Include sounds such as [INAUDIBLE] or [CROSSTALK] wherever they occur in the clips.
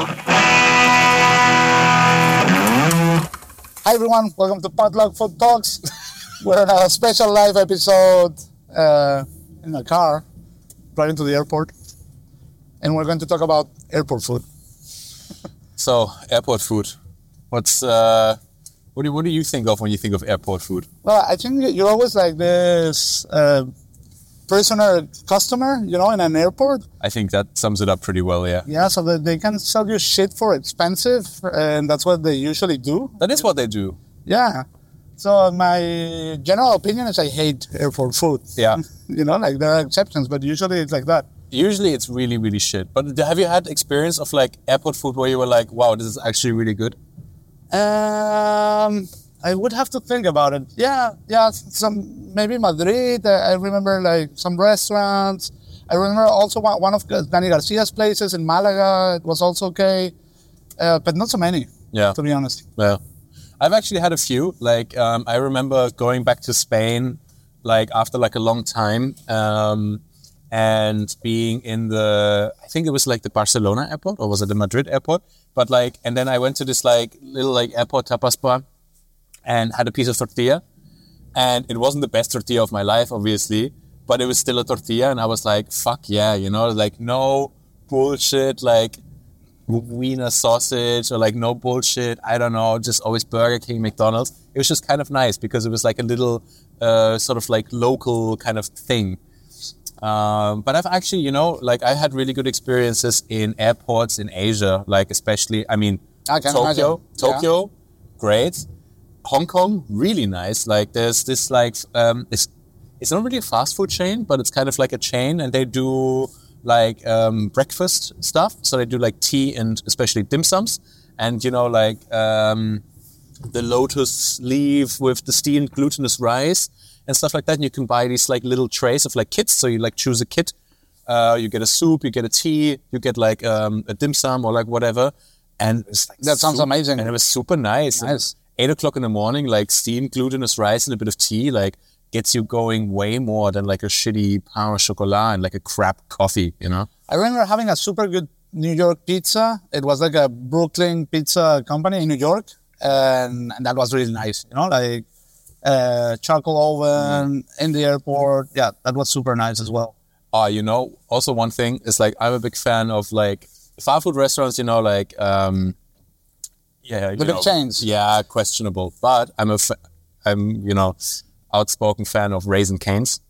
Hi everyone, welcome to Potluck Food Talks. [LAUGHS] We're on a special live episode uh, in a car driving to the airport, and we're going to talk about airport food. [LAUGHS] So, airport food. What's uh, what do what do you think of when you think of airport food? Well, I think you're always like this uh, prisoner customer, you know, in an airport. I think that sums it up pretty well. Yeah, Yeah, so that they can sell you shit for expensive, and that's what they usually do. that is what they do. Yeah. So my general opinion is I hate airport food. Yeah. [LAUGHS] You know, like there are exceptions, but usually it's like that. Usually, it's really really shit. But have you had experience of like airport food where you were like, wow, this is actually really good? Um, I would have to think about it. Yeah, yeah. Some maybe Madrid. I I remember like some restaurants. I remember also one, of Dani Garcia's places in Malaga. It was also okay, uh, but not so many. Yeah. To be honest. Yeah. I've actually had a few. Like um, I remember going back to Spain, like after like a long time, um, and being in the I think it was like the Barcelona airport or was it the Madrid airport? But like, and then I went to this like little like airport tapas bar, and had a piece of tortilla, and it wasn't the best tortilla of my life, obviously, but it was still a tortilla, and I was like, fuck yeah, you know, like no bullshit, like wiener sausage or like no bullshit. I don't know, just always Burger King, McDonald's. It was just kind of nice because it was like a little uh, sort of like local kind of thing. Um, but I've actually, you know, like I had really good experiences in airports in Asia, like especially, I mean, I Tokyo, imagine. Yeah. Tokyo, great. Hong Kong, really nice. Like there's this like um, it's it's not really a fast food chain, but it's kind of like a chain, and they do like um, breakfast stuff. So they do like tea and especially dim sums, and you know like um, the lotus leaf with the steamed glutinous rice and stuff like that. And you can buy these like little trays of like kits. So you like choose a kit. Uh, you get a soup, you get a tea, you get like um, a dim sum or like whatever. And it's like That sounds amazing. And it was super nice. Nice. Eight o'clock in the morning, like steamed glutinous rice and a bit of tea, like gets you going way more than like a shitty pain au chocolat and like a crap coffee, you know? I remember having a super good New York pizza. It was like a Brooklyn pizza company in New York, and, and that was really nice. You know, like uh, charcoal oven in the airport. Yeah, that was super nice as well. uh, you know, also one thing is like I'm a big fan of like fast food restaurants. You know, like um, yeah, you The big know. Yeah, questionable. But I'm a, fa- I'm you know, outspoken fan of Raising Cane's.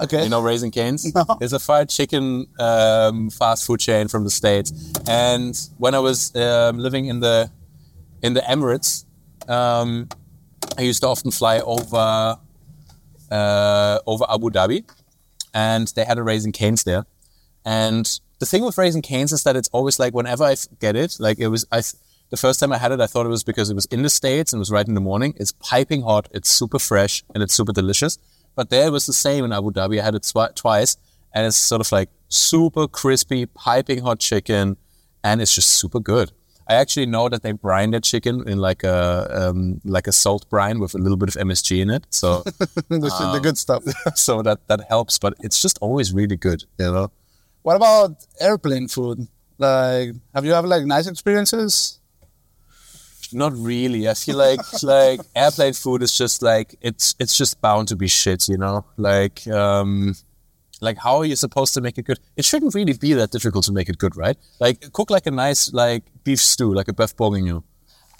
Okay. You know Raising Cane's? [LAUGHS] No. It's a fried chicken um, fast food chain from the states. And when I was um, living in the in the Emirates, um, I used to often fly over uh, over Abu Dhabi, and they had a Raising Cane's there. And the thing with Raising Cane's is that it's always like whenever I get it, like it was I. th- The first time I had it, I thought it was because it was in the States and it was right in the morning. It's piping hot, it's super fresh, and it's super delicious. But there it was the same in Abu Dhabi. I had it twi- twice, and it's sort of like super crispy, piping hot chicken, and it's just super good. I actually know that they brine their chicken in like a um, like a salt brine with a little bit of MSG in it. So [LAUGHS] the, Um, the good stuff. [LAUGHS] so that that helps, but it's just always really good, you know. What about airplane food? Like, have you had like nice experiences? Not really. I feel like like airplane food is just like it's it's just bound to be shit, you know. Like um, like how are you supposed to make it good? It shouldn't really be that difficult to make it good, right? Like cook like a nice like beef stew, like a beef bourguignon.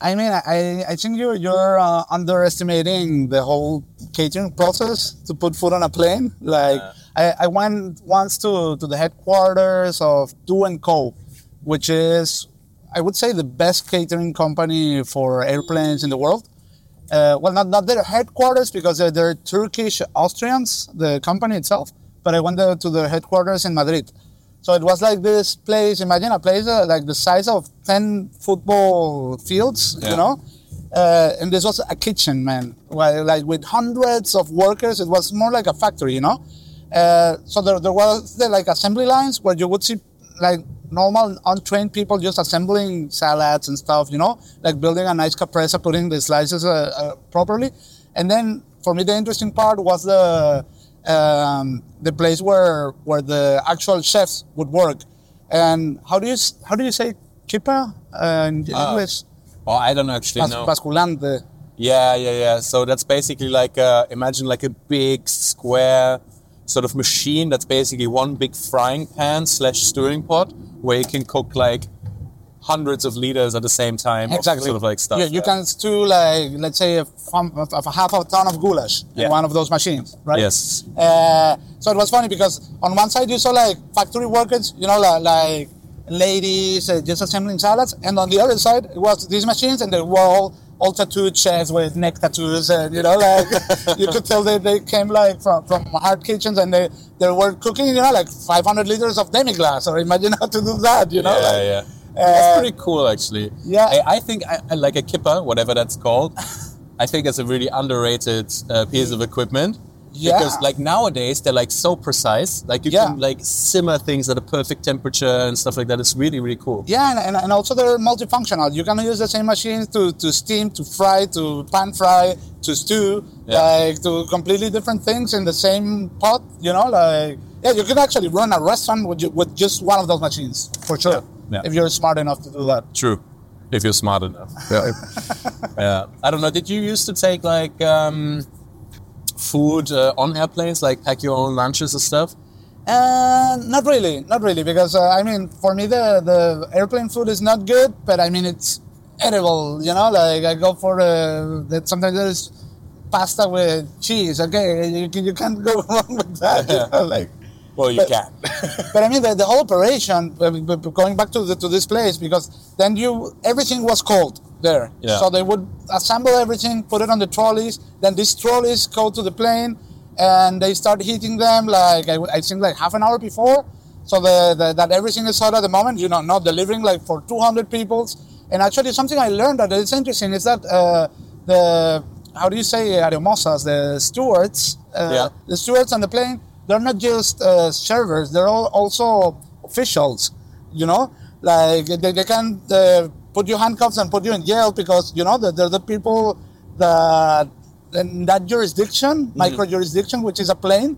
I mean, I, I think you're you're uh, underestimating the whole catering process to put food on a plane. Like I, I went once to, to the headquarters of DO & CO, which is I would say the best catering company for airplanes in the world. Uh, well, not, not their headquarters because they're, they're Turkish Austrians, the company itself. But I went to their headquarters in Madrid. So it was like this place. Imagine a place uh, like the size of ten football fields, Yeah. you know. Uh, and this was a kitchen, man. Well, like with hundreds of workers, it was more like a factory, you know. Uh, so there, there was the, like assembly lines where you would see like normal untrained people just assembling salads and stuff, you know, like building a nice caprese, putting the slices uh, uh, properly. And then for me, the interesting part was the um, the place where where the actual chefs would work. And how do you how do you say kippa uh, in Ah. English. Oh, I don't actually Bas- know. basculante. Yeah, yeah, yeah. So that's basically like a, imagine like a big square sort of machine that's basically one big frying pan slash stewing pot where you can cook like hundreds of liters at the same time. Exactly. Sort of like stuff. You, you can stew like let's say a half a ton of goulash Yeah. in one of those machines, right? Yes. Uh, so it was funny because on one side you saw like factory workers, you know, like, like ladies uh, just assembling salads, and on the other side it was these machines, and they were all, all tattooed chefs with neck tattoos, and you know, like [LAUGHS] you could tell they, they came like from, from hard kitchens, and they, they were cooking, you know, like 500 liters of demi-glace or imagine how to do that, you know? yeah, like, yeah. uh, That's pretty cool, actually. yeah. I, I think I, I like a kipper, whatever that's called. [LAUGHS] I think it's a really underrated uh, piece of equipment. Yeah. Because like nowadays they're like so precise. Like you Yeah. can like simmer things at a perfect temperature and stuff like that. It's really really cool. Yeah, and, and, and also they're multifunctional. You can use the same machines to, to steam, to fry, to pan fry, to stew, Yeah. like to completely different things in the same pot. You know, like yeah, you can actually run a restaurant with, with just one of those machines for sure. Yeah. If you're smart enough to do that. True. If you're smart enough. [LAUGHS] Yeah. yeah. I don't know. Did you used to take like um, food uh, on airplanes, like pack your own lunches and stuff? Uh, not really, not really, because uh, I mean, for me the the airplane food is not good, but I mean it's edible. You know, like I go for uh, that. Sometimes there's pasta with cheese. Okay, you, can, you can't go [LAUGHS] wrong with that. you know, like. Well, you But- can. [LAUGHS] But I mean, the, the whole operation, uh, going back to the, to this place, because then you everything was cold there. Yeah. So they would assemble everything, put it on the trolleys. Then these trolleys go to the plane, and they start heating them like I, I think like half an hour before. So the, the that everything is hot at the moment. You know, not delivering like for 200 people. And actually, something I learned that is interesting is that uh, the how do you say aeromosas, the stewards, uh, Yeah. the stewards on the plane, they're not just uh, servers; they're all also officials. You know, like they, they can uh, put you handcuffs and put you in jail because you know that they're the people that in that jurisdiction, micro jurisdiction, which is a plane,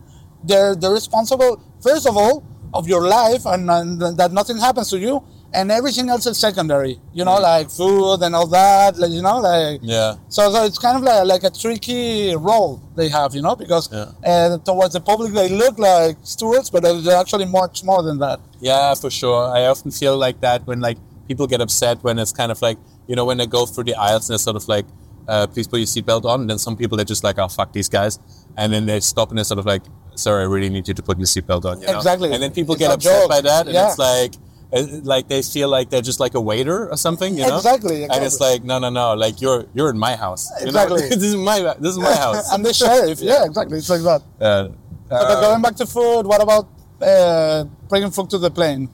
they're they're responsible first of all of your life and, and that nothing happens to you, and everything else is secondary. You know, like food and all that. Like, you know, like Yeah. so, so it's kind of like, like a tricky role they have, you know, because Yeah. uh, towards the public they look like stewards, but they're actually much more than that. Yeah, for sure. I often feel like that when like people get upset when it's kind of like you know when they go through the aisles and they're sort of like, uh, please put your seatbelt on. And then some people they're just like, oh fuck these guys, and then they stop and they're sort of like, sorry, I really need you to put your seatbelt on. You know? Exactly. And then people It's get upset joke. by that, and Yeah. it's like. uh, Like they feel like they're just like a waiter or something, you know? Exactly, And it's like, no, no, no. Like you're you're in my house. you know? Exactly. [LAUGHS] this is my this is my [LAUGHS] house. I'm the sheriff. Yeah, exactly. It's like that. Uh, but uh, going back to food, what about uh, bringing food to the plane?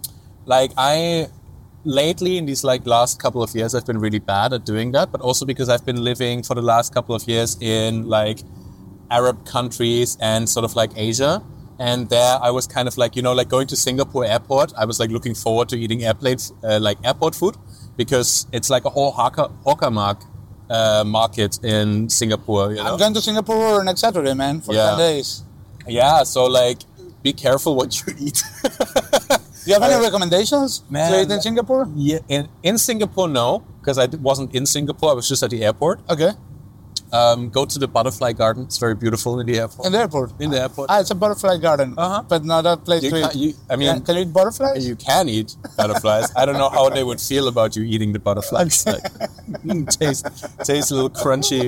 like I lately in these like last couple of years I've been really bad at doing that but also because I've been living for the last couple of years in like Arab countries and sort of like Asia and there I was kind of like you know like going to Singapore airport I was like looking forward to eating airplane uh, like airport food because it's like a whole hawker, hawker mark uh, market in Singapore you know I'm going to Singapore next Saturday, man, for Yeah. 10 days. yeah so like be careful what you [LAUGHS] eat Do you have any recommendations Man, to eat in Singapore? Yeah, in, in Singapore, no, because I wasn't in Singapore. I was just at the airport. Okay, Um, go to the butterfly garden. It's very beautiful in the airport. in the airport. In the airport. Ah, it's a butterfly garden, Uh-huh. but not a place You to eat. you- I mean- can, can you eat butterflies? you can eat butterflies. I don't know how they would feel about you eating the butterflies. Like, mm, taste, taste a little crunchy,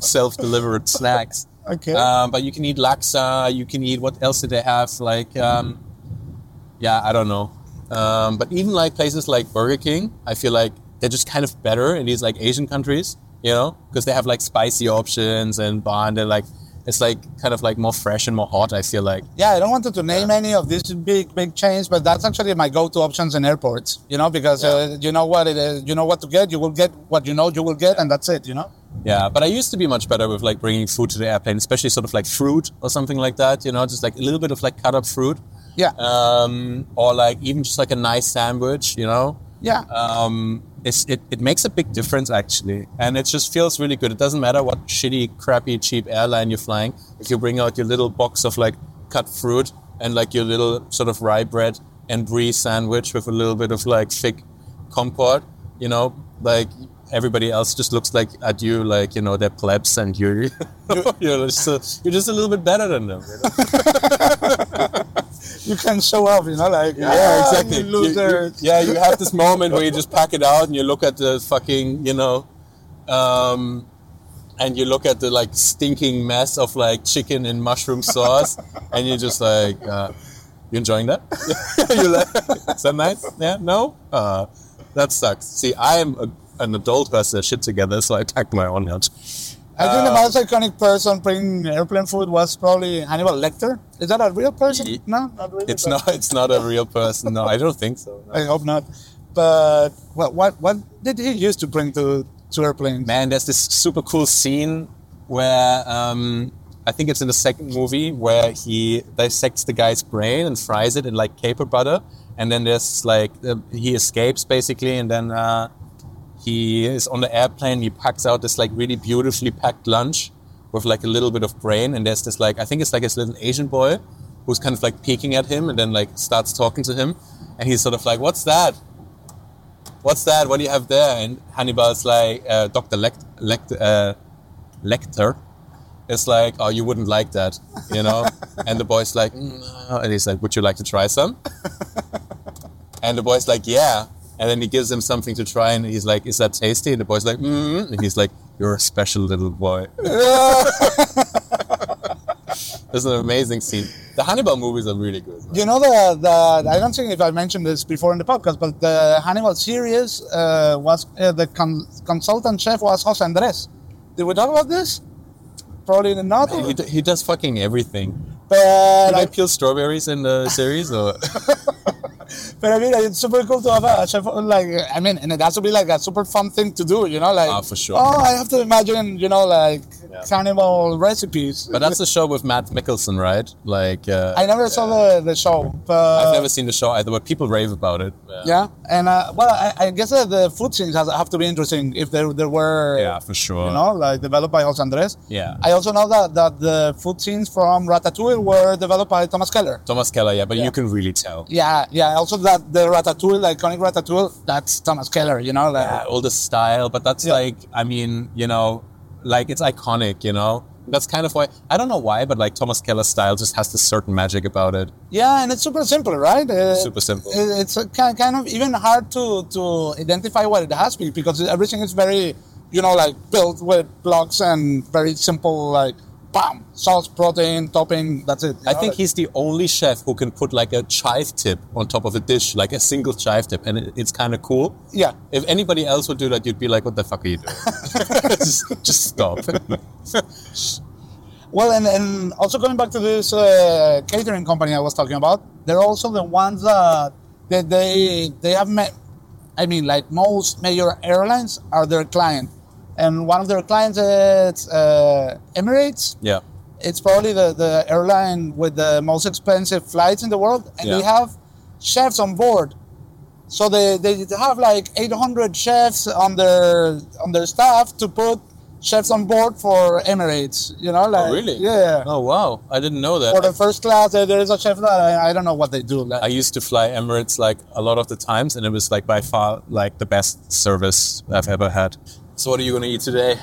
self-delivered snacks. Okay. Um, but you can eat laksa. You can eat what else do they have? Like, um, yeah, I don't know. Um, but even like places like Burger King, I feel like they're just kind of better in these like Asian countries, you know, because they have like spicy options and blah, and they're like it's like kind of like more fresh and more hot. I feel like. Yeah, I don't want to name any of these big big chains, but that's actually my go-to options in airports. You know, because uh, you know what it is, you know what to get, you will get what you know you will get, and that's it. You know. Yeah, but I used to be much better with like bringing food to the airplane, especially sort of like fruit or something like that. You know, just like a little bit of like cut up fruit, Yeah. um, or like even just like a nice sandwich. You know, yeah. um, it's, it, it makes a big difference actually and it just feels really good it doesn't matter what shitty crappy cheap airline you're flying if you bring out your little box of like cut fruit and like your little sort of rye bread and brie sandwich with a little bit of like thick compote. You know, like everybody else just looks like at you like you know they're plebs and you're [LAUGHS] you're just a, you're just a little bit better than them. You know? [LAUGHS] you can show off, you know, like Yeah, "Ah, exactly. you yeah, you have this moment where you just pack it out and you look at the fucking, you know, um, and you look at the like stinking mess of like chicken and mushroom sauce, [LAUGHS] and you're just like, uh, you enjoying that? [LAUGHS] you like, is that nice? Yeah, no, uh, that sucks. See, I am a, an adult who has their shit together, so I packed my own lunch. I think the most iconic person bringing airplane food was probably Hannibal Lecter. Is that a real person? No, not really. It's not. It's not a real person. No, I don't think so. no. I hope not. But what what what did he used to bring to to airplanes? Man, there's this super cool scene where um, I think it's in the second movie where he dissects the guy's brain and fries it in like caper butter, and then there's like uh, he escapes basically, and then uh, he is on the airplane. He packs out this like really beautifully packed lunch with like a little bit of brain, and there's this like I think it's like this little Asian boy who's kind of like peeking at him, and then like starts talking to him, and he's sort of like, "What's that?" what's that? What do you have there? And Hannibal's like, uh, Dr. Lect- Lect- uh, Lecter is like, oh, you wouldn't like that, you know? [LAUGHS] and the boy's like, "Mm, no. and he's like, would you like to try some? and the boy's like, yeah. And then he gives him something to try, and he's like, is that tasty? And the boy's like, mm And he's like, you're a special little boy. [LAUGHS] This is an amazing scene. The Hannibal movies are really good. man. You know the the I don't think if I mentioned this before in the podcast, but the Hannibal series uh, was uh, the con- consultant chef was Jose Andres. Did we talk about this? Probably not. He, d- he does fucking everything. But Did I, I peel strawberries in the series? Or? [LAUGHS] but I mean, it's super cool to have a chef like I mean, and it has to be like a super fun thing to do. You know, like Ah, for sure. Oh, I have to imagine, you know, like Yeah. cannibal recipes. But that's the show with Mads Mikkelsen, right? Like, uh, I never saw the, the show, but I've never seen the show either, but people rave about it. Yeah, and uh, well, I, I guess uh, the food scenes has, have to be interesting if there there were, Yeah, for sure. you know, like developed by Jose Andres. Yeah. I also know that, that the food scenes from Ratatouille were developed by Thomas Keller. Thomas Keller, yeah, but Yeah. you can really tell. Yeah, yeah. Also, that the Ratatouille, the iconic Ratatouille, that's Thomas Keller. You know, like Yeah, all the style, but that's Yeah. like, I mean, you know, like it's iconic, you know? That's kind of why, I don't know why, but like Thomas Keller's style just has this certain magic about it. yeah, and it's super simple, right? Uh, Super simple. It's kind kind of even hard to to identify what it has be because everything is very, you know, like built with blocks and very simple, like bam, sauce, protein, topping. That's it. you I know, think he's the only chef who can put like a chive tip on top of a dish, like a single chive tip, and it, it's kind of cool. Yeah. If anybody else would do that, you'd be like, "What the fuck are you doing? [LAUGHS] [LAUGHS] just, just stop." [LAUGHS] Well, and, and also going back to this uh, catering company I was talking about, they're also the ones that, that they they have met. I mean, like most major airlines are their client, and one of their clients is uh, Emirates. yeah. It's probably the, the airline with the most expensive flights in the world, and they have chefs on board. So they, they have like 800 chefs on their on their staff to put chefs on board for Emirates. You know, like Oh, really? yeah. Oh wow, I didn't know that. For the first class, there is a chef that I, I don't know what they do. Like, I used to fly Emirates like a lot of the times, and it was like by far like the best service I've ever had. So what are you gonna eat today?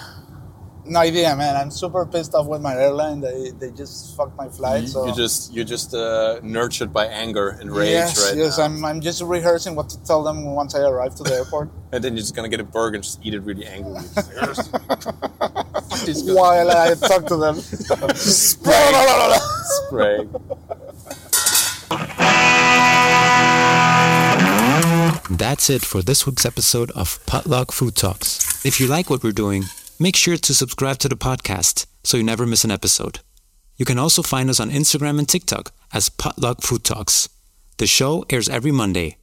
no idea, man. I'm super pissed off with my airline. They they just fucked my flight. so You're just you're just uh, nurtured by anger and rage yes, right yes. now, I'm I'm just rehearsing what to tell them once I arrive to the airport. [LAUGHS] and then you're just gonna get a burger and just eat it really angrily. Just go- while I talk to them. [LAUGHS] Spray. Spray. That's it for this week's episode of Potluck Food Talks. If you like what we're doing, make sure to subscribe to the podcast so you never miss an episode. You can also find us on Instagram and TikTok as Potluck Food Talks. The show airs every Monday.